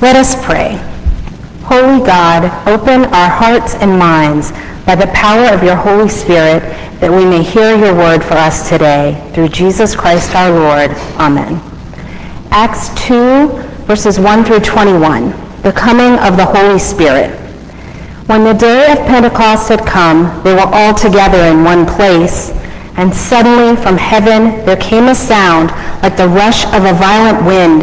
Let us pray. Holy God, open our hearts and minds by the power of your Holy Spirit that we may hear your word for us today. Through Jesus Christ our Lord. Amen. Acts 2, verses 1 through 21. The coming of the Holy Spirit. When the day of Pentecost had come, they were all together in one place. And suddenly from heaven there came a sound like the rush of a violent wind,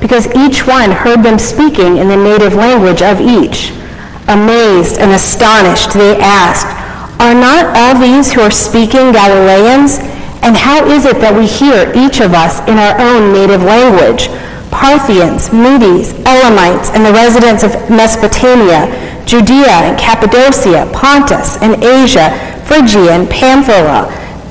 because each one heard them speaking in the native language of each. Amazed and astonished, they asked, Are not all these who are speaking Galileans? And how is it that we hear each of us in our own native language? Parthians, Medes, Elamites, and the residents of Mesopotamia, Judea and Cappadocia, Pontus and Asia, Phrygia and Pamphylia,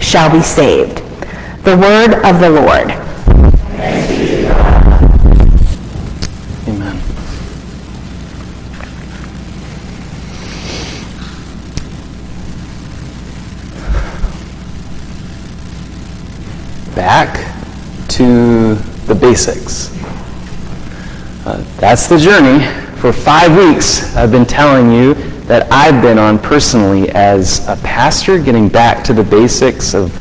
shall be saved. The word of the Lord. Amen. Back to the basics. Uh, that's the journey. For five weeks, I've been telling you that I've been on personally as a pastor, getting back to the basics of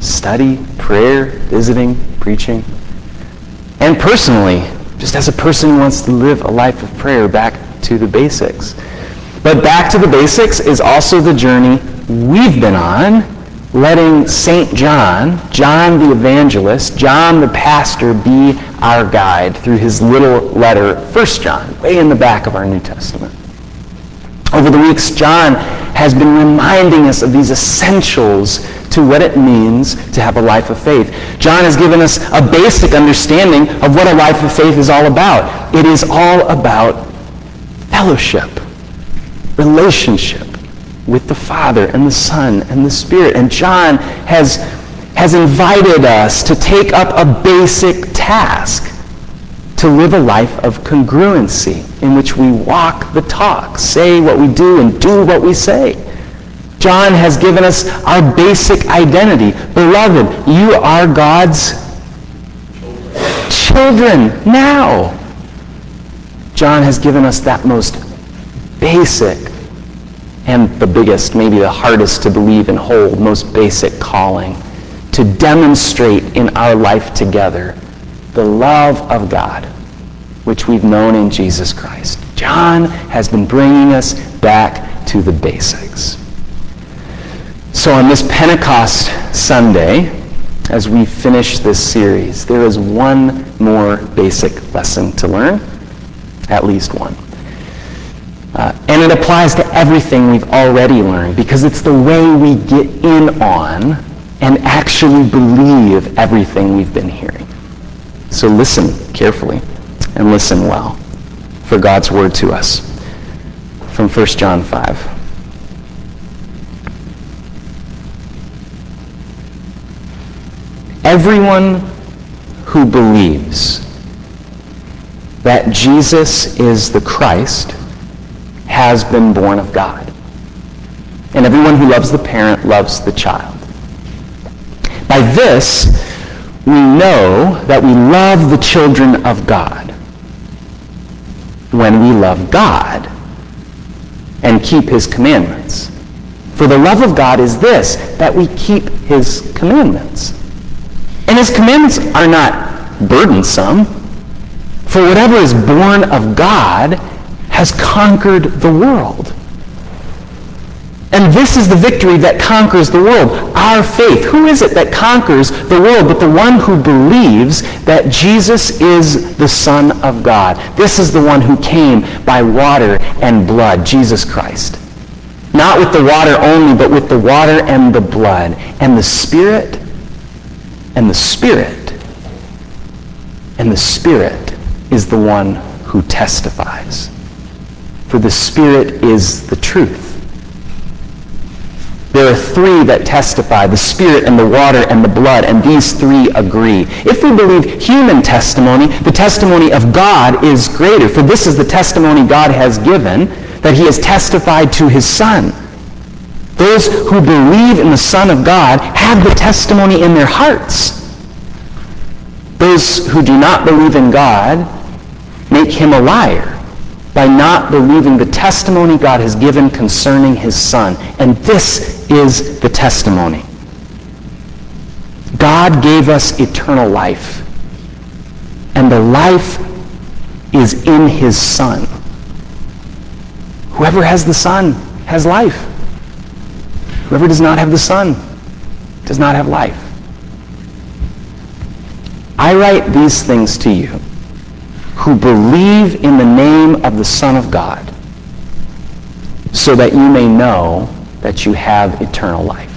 study, prayer, visiting, preaching. And personally, just as a person who wants to live a life of prayer, back to the basics. But back to the basics is also the journey we've been on letting St. John, John the evangelist, John the pastor, be our guide through his little letter, 1 John, way in the back of our New Testament. Over the weeks, John has been reminding us of these essentials to what it means to have a life of faith. John has given us a basic understanding of what a life of faith is all about. It is all about fellowship, relationship, with the Father and the Son and the Spirit. And John has, has invited us to take up a basic task to live a life of congruency in which we walk the talk, say what we do, and do what we say. John has given us our basic identity. Beloved, you are God's children now. John has given us that most basic and the biggest, maybe the hardest to believe and hold, most basic calling to demonstrate in our life together the love of God, which we've known in Jesus Christ. John has been bringing us back to the basics. So on this Pentecost Sunday, as we finish this series, there is one more basic lesson to learn, at least one. Uh, and it applies to everything we've already learned because it's the way we get in on and actually believe everything we've been hearing. So listen carefully and listen well for God's word to us from 1 John 5. Everyone who believes that Jesus is the Christ has been born of God. And everyone who loves the parent loves the child. By this, we know that we love the children of God when we love God and keep his commandments. For the love of God is this, that we keep his commandments. And his commandments are not burdensome. For whatever is born of God has conquered the world. And this is the victory that conquers the world, our faith. Who is it that conquers the world but the one who believes that Jesus is the Son of God? This is the one who came by water and blood, Jesus Christ. Not with the water only, but with the water and the blood. And the Spirit, and the Spirit, and the Spirit is the one who testifies. For the Spirit is the truth. There are three that testify, the Spirit and the water and the blood, and these three agree. If we believe human testimony, the testimony of God is greater, for this is the testimony God has given, that he has testified to his Son. Those who believe in the Son of God have the testimony in their hearts. Those who do not believe in God make him a liar by not believing the testimony God has given concerning his Son. And this is the testimony. God gave us eternal life. And the life is in his Son. Whoever has the Son has life. Whoever does not have the Son does not have life. I write these things to you who believe in the name of the Son of God, so that you may know that you have eternal life.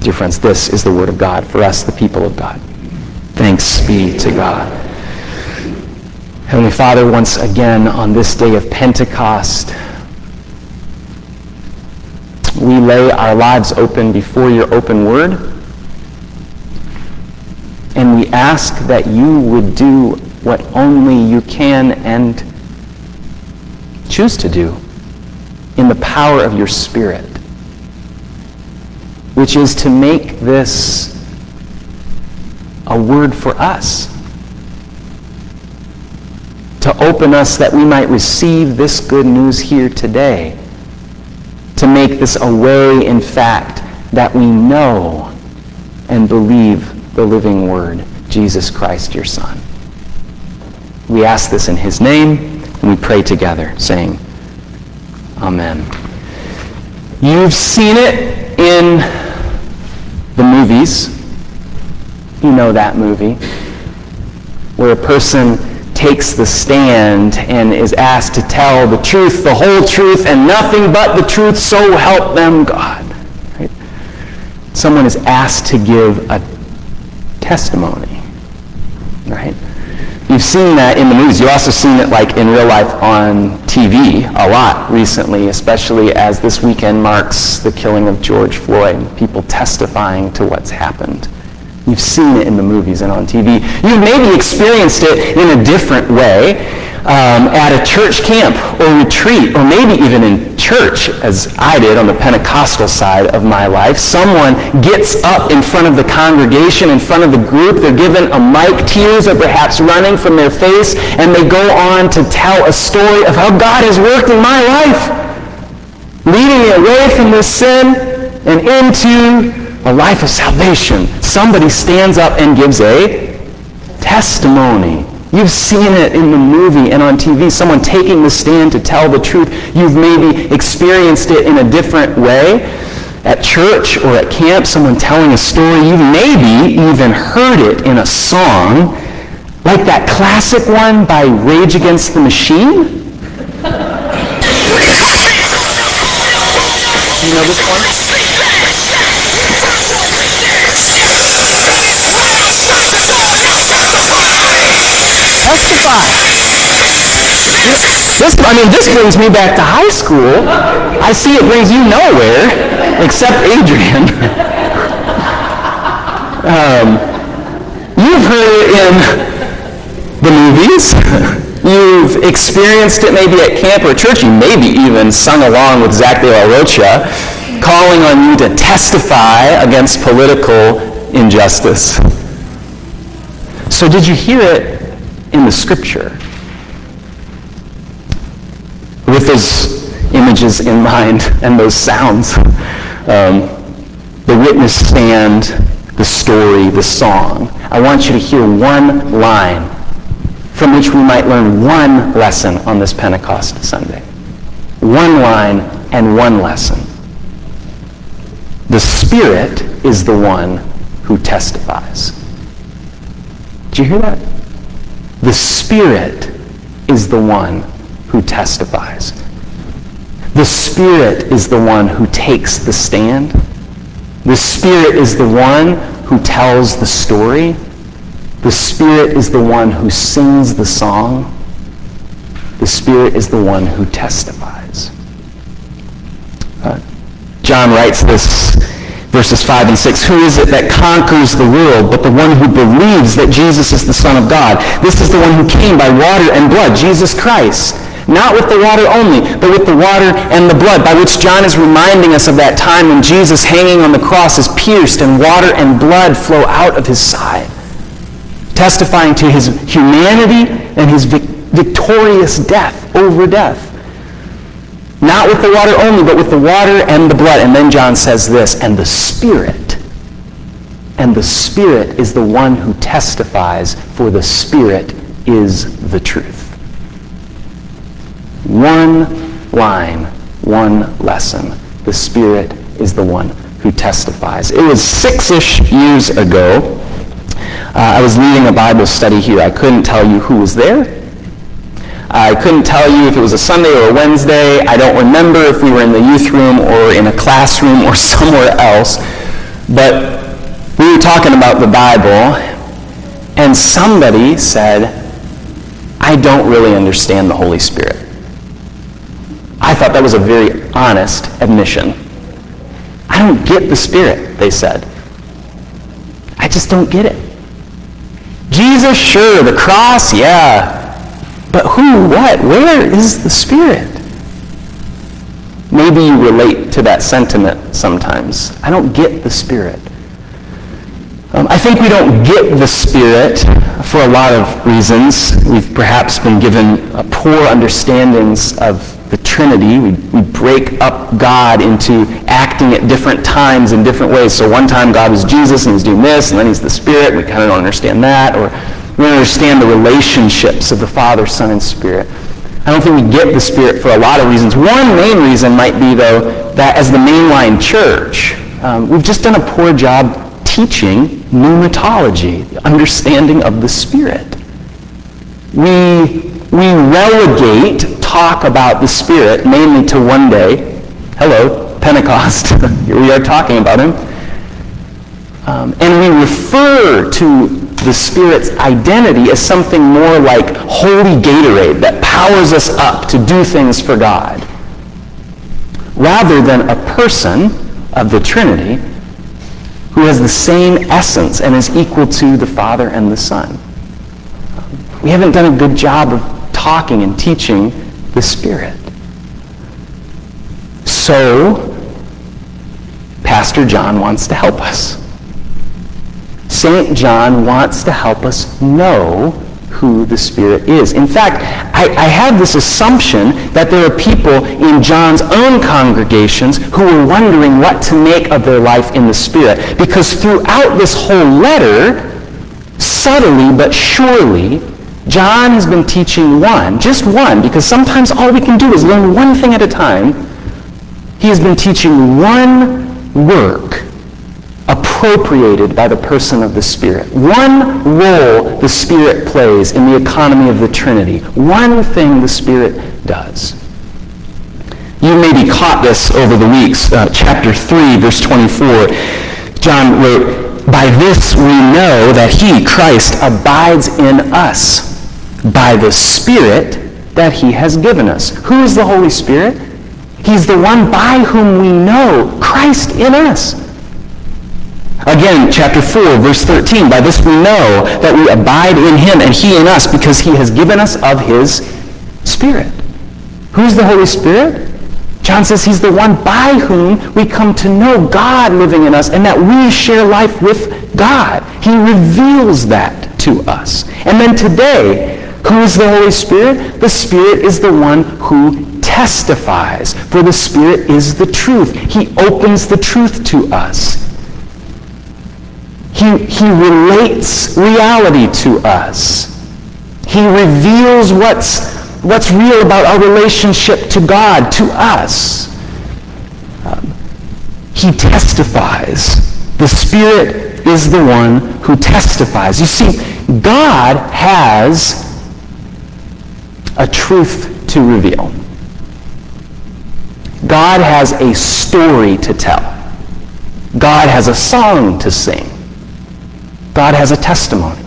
Dear friends, this is the word of God for us, the people of God. Thanks be to God. Heavenly Father, once again on this day of Pentecost, we lay our lives open before your open word. And we ask that you would do what only you can and choose to do in the power of your Spirit, which is to make this a word for us, to open us that we might receive this good news here today, to make this a way, in fact, that we know and believe the living word, Jesus Christ, your Son. We ask this in his name, and we pray together, saying, Amen. You've seen it in the movies. You know that movie, where a person takes the stand and is asked to tell the truth, the whole truth, and nothing but the truth, so help them God. Someone is asked to give a testimony. Right? You've seen that in the movies. You've also seen it like in real life on TV a lot recently, especially as this weekend marks the killing of George Floyd, and people testifying to what's happened. You've seen it in the movies and on TV. You've maybe experienced it in a different way um, at a church camp or retreat, or maybe even in church, as I did on the Pentecostal side of my life. Someone gets up in front of the congregation, in front of the group. They're given a mic. Tears are perhaps running from their face, and they go on to tell a story of how God has worked in my life, leading me away from this sin and into a life of salvation. Somebody stands up and gives a testimony. You've seen it in the movie and on TV, someone taking the stand to tell the truth. You've maybe experienced it in a different way at church or at camp, someone telling a story. You've maybe even heard it in a song, like that classic one by Rage Against the Machine. you know this one? This, I mean, this brings me back to high school. I see it brings you nowhere, except Adrian. um, you've heard it in the movies. You've experienced it maybe at camp or church. You maybe even sung along with Zach de la Rocha, calling on you to testify against political injustice. So did you hear it in the scripture? Those images in mind and those sounds. Um, the witness stand, the story, the song. I want you to hear one line from which we might learn one lesson on this Pentecost Sunday. One line and one lesson. The Spirit is the one who testifies. Did you hear that? The Spirit is the one who testifies. The Spirit is the one who takes the stand. The Spirit is the one who tells the story. The Spirit is the one who sings the song. The Spirit is the one who testifies. Uh, John writes this, verses 5 and 6. Who is it that conquers the world but the one who believes that Jesus is the Son of God? This is the one who came by water and blood, Jesus Christ. Not with the water only, but with the water and the blood, by which John is reminding us of that time when Jesus hanging on the cross is pierced and water and blood flow out of his side testifying to his humanity and his vic- victorious death over death. Not with the water only, but with the water and the blood. And then John says this, and the Spirit. And the Spirit is the one who testifies, for the Spirit is the truth. One line, one lesson. The Spirit is the one who testifies. It was six-ish years ago uh, I was leading a Bible study here. I couldn't tell you who was there. I couldn't tell you if it was a Sunday or a Wednesday. I don't remember if we were in the youth room or in a classroom or somewhere else. But we were talking about the Bible, and somebody said, I don't really understand the Holy Spirit. Thought that was a very honest admission. I don't get the Spirit, they said. I just don't get it. Jesus, sure. The cross, yeah. But who, what, where is the Spirit? Maybe you relate to that sentiment sometimes. I don't get the Spirit. Um, I think we don't get the Spirit for a lot of reasons. We've perhaps been given poor understandings of the Trinity. We, we break up God into acting at different times in different ways. So one time God is Jesus and he's doing this, and then he's the Spirit. We kind of don't understand that. Or we don't understand the relationships of the Father, Son, and Spirit. I don't think we get the Spirit for a lot of reasons. One main reason might be, though, that as the mainline church, um, we've just done a poor job teaching pneumatology, the understanding of the Spirit. We, we relegate talk about the Spirit mainly to one day. Hello, Pentecost. Here we are talking about him. Um, and we refer to the Spirit's identity as something more like holy Gatorade that powers us up to do things for God, rather than a person of the Trinity who has the same essence and is equal to the Father and the Son. We haven't done a good job of talking and teaching the Spirit. So, Pastor John wants to help us. St. John wants to help us know who the Spirit is. In fact, I, I have this assumption that there are people in John's own congregations who are wondering what to make of their life in the Spirit. Because throughout this whole letter, subtly but surely, John has been teaching one, just one, because sometimes all we can do is learn one thing at a time. He has been teaching one work appropriated by the person of the Spirit. One role the Spirit plays in the economy of the Trinity. One thing the Spirit does. You maybe caught this over the weeks. Uh, chapter 3, verse 24. John wrote, By this we know that he, Christ, abides in us by the Spirit that he has given us. Who is the Holy Spirit? He's the one by whom we know Christ in us. Again, chapter 4, verse 13. By this we know that we abide in him and he in us because he has given us of his Spirit. Who's the Holy Spirit? John says he's the one by whom we come to know God living in us and that we share life with God. He reveals that to us. And then today, who is the Holy Spirit? The Spirit is the one who testifies, for the Spirit is the truth. He opens the truth to us. He, he relates reality to us. He reveals what's, what's real about our relationship to God, to us. Um, he testifies. The Spirit is the one who testifies. You see, God has a truth to reveal. God has a story to tell. God has a song to sing. God has a testimony.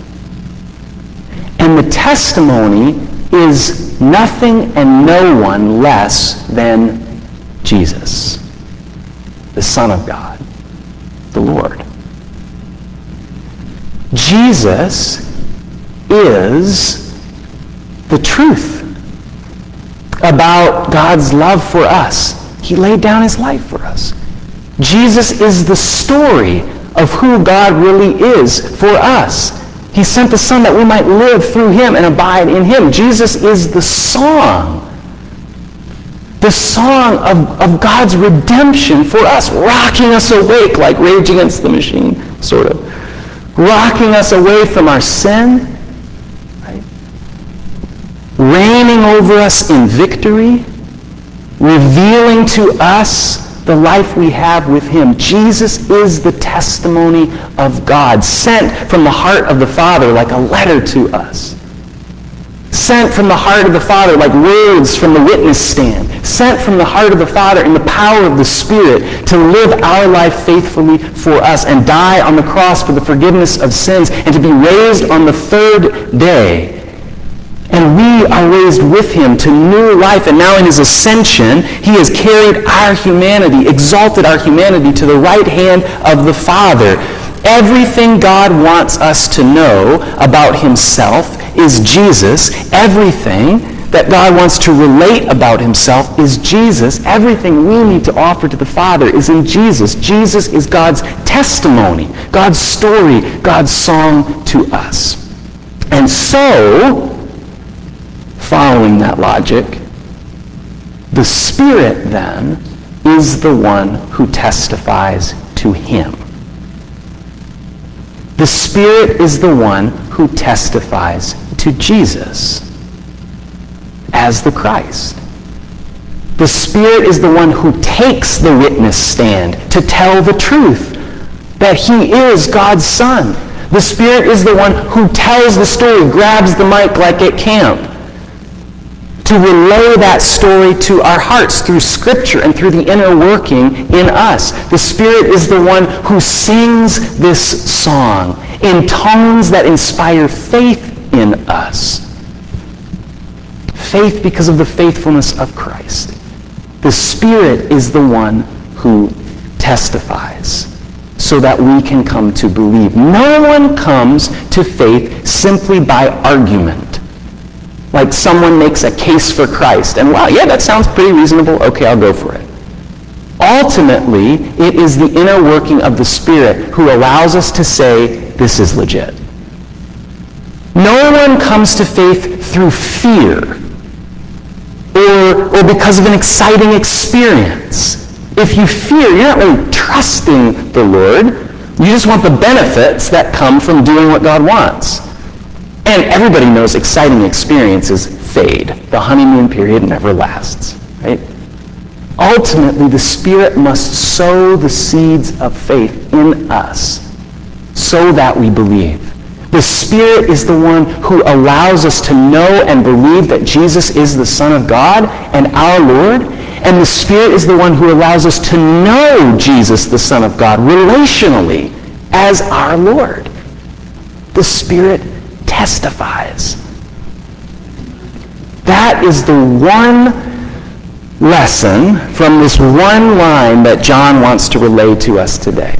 And the testimony is nothing and no one less than Jesus, the Son of God, the Lord. Jesus is the truth about God's love for us. He laid down his life for us. Jesus is the story of who God really is for us. He sent the Son that we might live through him and abide in him. Jesus is the song. The song of, of God's redemption for us, rocking us awake like Rage Against the Machine, sort of. Rocking us away from our sin? Reigning over us in victory, revealing to us the life we have with him. Jesus is the testimony of God, sent from the heart of the Father like a letter to us. Sent from the heart of the Father like words from the witness stand. Sent from the heart of the Father in the power of the Spirit to live our life faithfully for us and die on the cross for the forgiveness of sins and to be raised on the third day and we are raised with him to new life. And now in his ascension, he has carried our humanity, exalted our humanity to the right hand of the Father. Everything God wants us to know about himself is Jesus. Everything that God wants to relate about himself is Jesus. Everything we need to offer to the Father is in Jesus. Jesus is God's testimony, God's story, God's song to us. And so, following that logic, the Spirit then is the one who testifies to him. The Spirit is the one who testifies to Jesus as the Christ. The Spirit is the one who takes the witness stand to tell the truth that he is God's Son. The Spirit is the one who tells the story, grabs the mic like at camp, to relay that story to our hearts through Scripture and through the inner working in us. The Spirit is the one who sings this song in tones that inspire faith in us. Faith because of the faithfulness of Christ. The Spirit is the one who testifies so that we can come to believe. No one comes to faith simply by argument like someone makes a case for Christ. And wow, yeah, that sounds pretty reasonable. Okay, I'll go for it. Ultimately, it is the inner working of the Spirit who allows us to say, this is legit. No one comes to faith through fear or, or because of an exciting experience. If you fear, you're not really trusting the Lord. You just want the benefits that come from doing what God wants. And everybody knows exciting experiences fade. The honeymoon period never lasts, right? Ultimately, the Spirit must sow the seeds of faith in us so that we believe. The Spirit is the one who allows us to know and believe that Jesus is the Son of God and our Lord. And the Spirit is the one who allows us to know Jesus, the Son of God, relationally as our Lord. The Spirit testifies. That is the one lesson from this one line that John wants to relay to us today.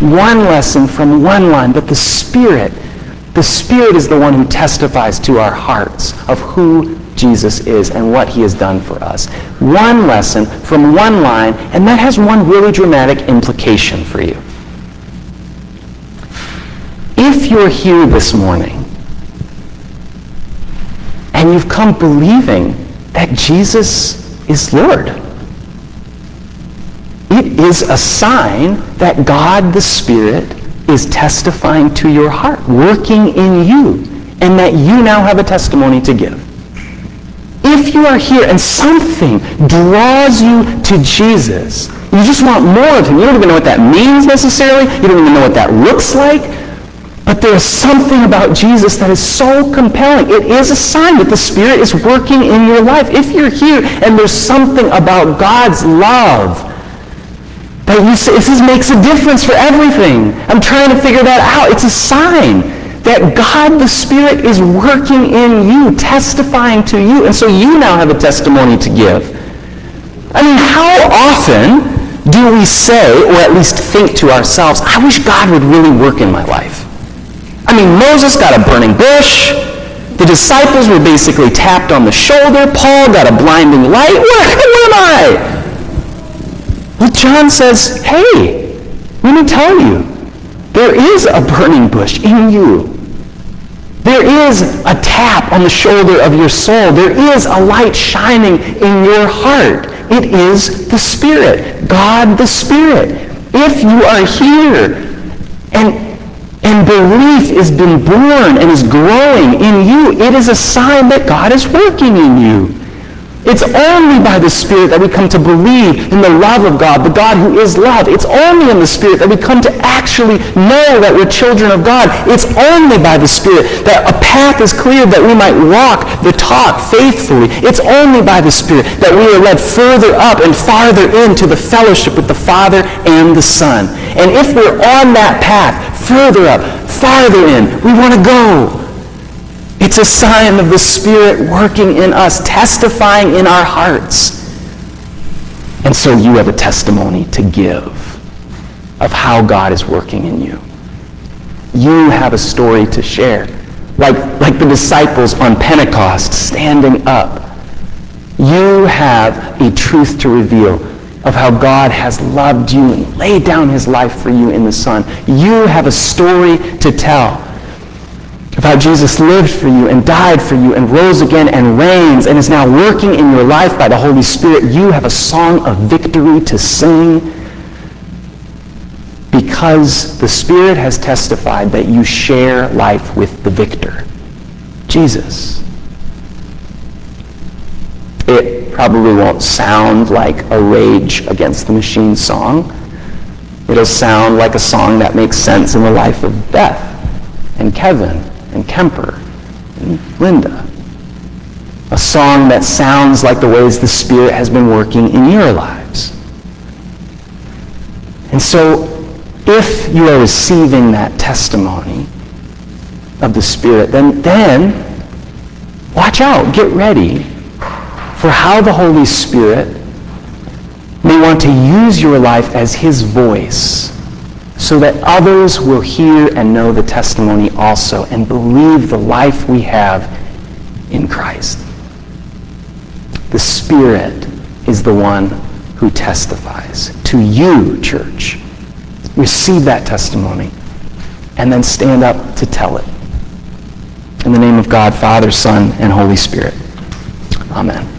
One lesson from one line, but the Spirit, the Spirit is the one who testifies to our hearts of who Jesus is and what he has done for us. One lesson from one line, and that has one really dramatic implication for you. If you're here this morning and you've come believing that Jesus is Lord, it is a sign that God the Spirit is testifying to your heart, working in you, and that you now have a testimony to give. If you are here and something draws you to Jesus, you just want more of him. You don't even know what that means necessarily. You don't even know what that looks like. But there is something about Jesus that is so compelling. It is a sign that the Spirit is working in your life. If you're here and there's something about God's love that you say, this makes a difference for everything. I'm trying to figure that out. It's a sign that God the Spirit is working in you, testifying to you. And so you now have a testimony to give. I mean, how often do we say, or at least think to ourselves, I wish God would really work in my life? I mean, Moses got a burning bush. The disciples were basically tapped on the shoulder. Paul got a blinding light. Where, where am I? Well, John says, hey, let me tell you, there is a burning bush in you. There is a tap on the shoulder of your soul. There is a light shining in your heart. It is the Spirit, God the Spirit. If you are here and and belief has been born and is growing in you, it is a sign that God is working in you. It's only by the Spirit that we come to believe in the love of God, the God who is love. It's only in the Spirit that we come to actually know that we're children of God. It's only by the Spirit that a path is cleared that we might walk the talk faithfully. It's only by the Spirit that we are led further up and farther into the fellowship with the Father and the Son. And if we're on that path, further up, farther in, we want to go. It's a sign of the Spirit working in us, testifying in our hearts. And so you have a testimony to give of how God is working in you. You have a story to share. Like, like the disciples on Pentecost standing up. You have a truth to reveal of how God has loved you and laid down his life for you in the Son. You have a story to tell how Jesus lived for you and died for you and rose again and reigns and is now working in your life by the Holy Spirit, you have a song of victory to sing because the Spirit has testified that you share life with the victor, Jesus. It probably won't sound like a Rage Against the Machine song. It'll sound like a song that makes sense in the life of Beth and Kevin and Kemper and Linda. A song that sounds like the ways the Spirit has been working in your lives. And so, if you are receiving that testimony of the Spirit, then, then watch out, get ready for how the Holy Spirit may want to use your life as his voice so that others will hear and know the testimony also and believe the life we have in Christ. The Spirit is the one who testifies. To you, church, receive that testimony and then stand up to tell it. In the name of God, Father, Son, and Holy Spirit. Amen.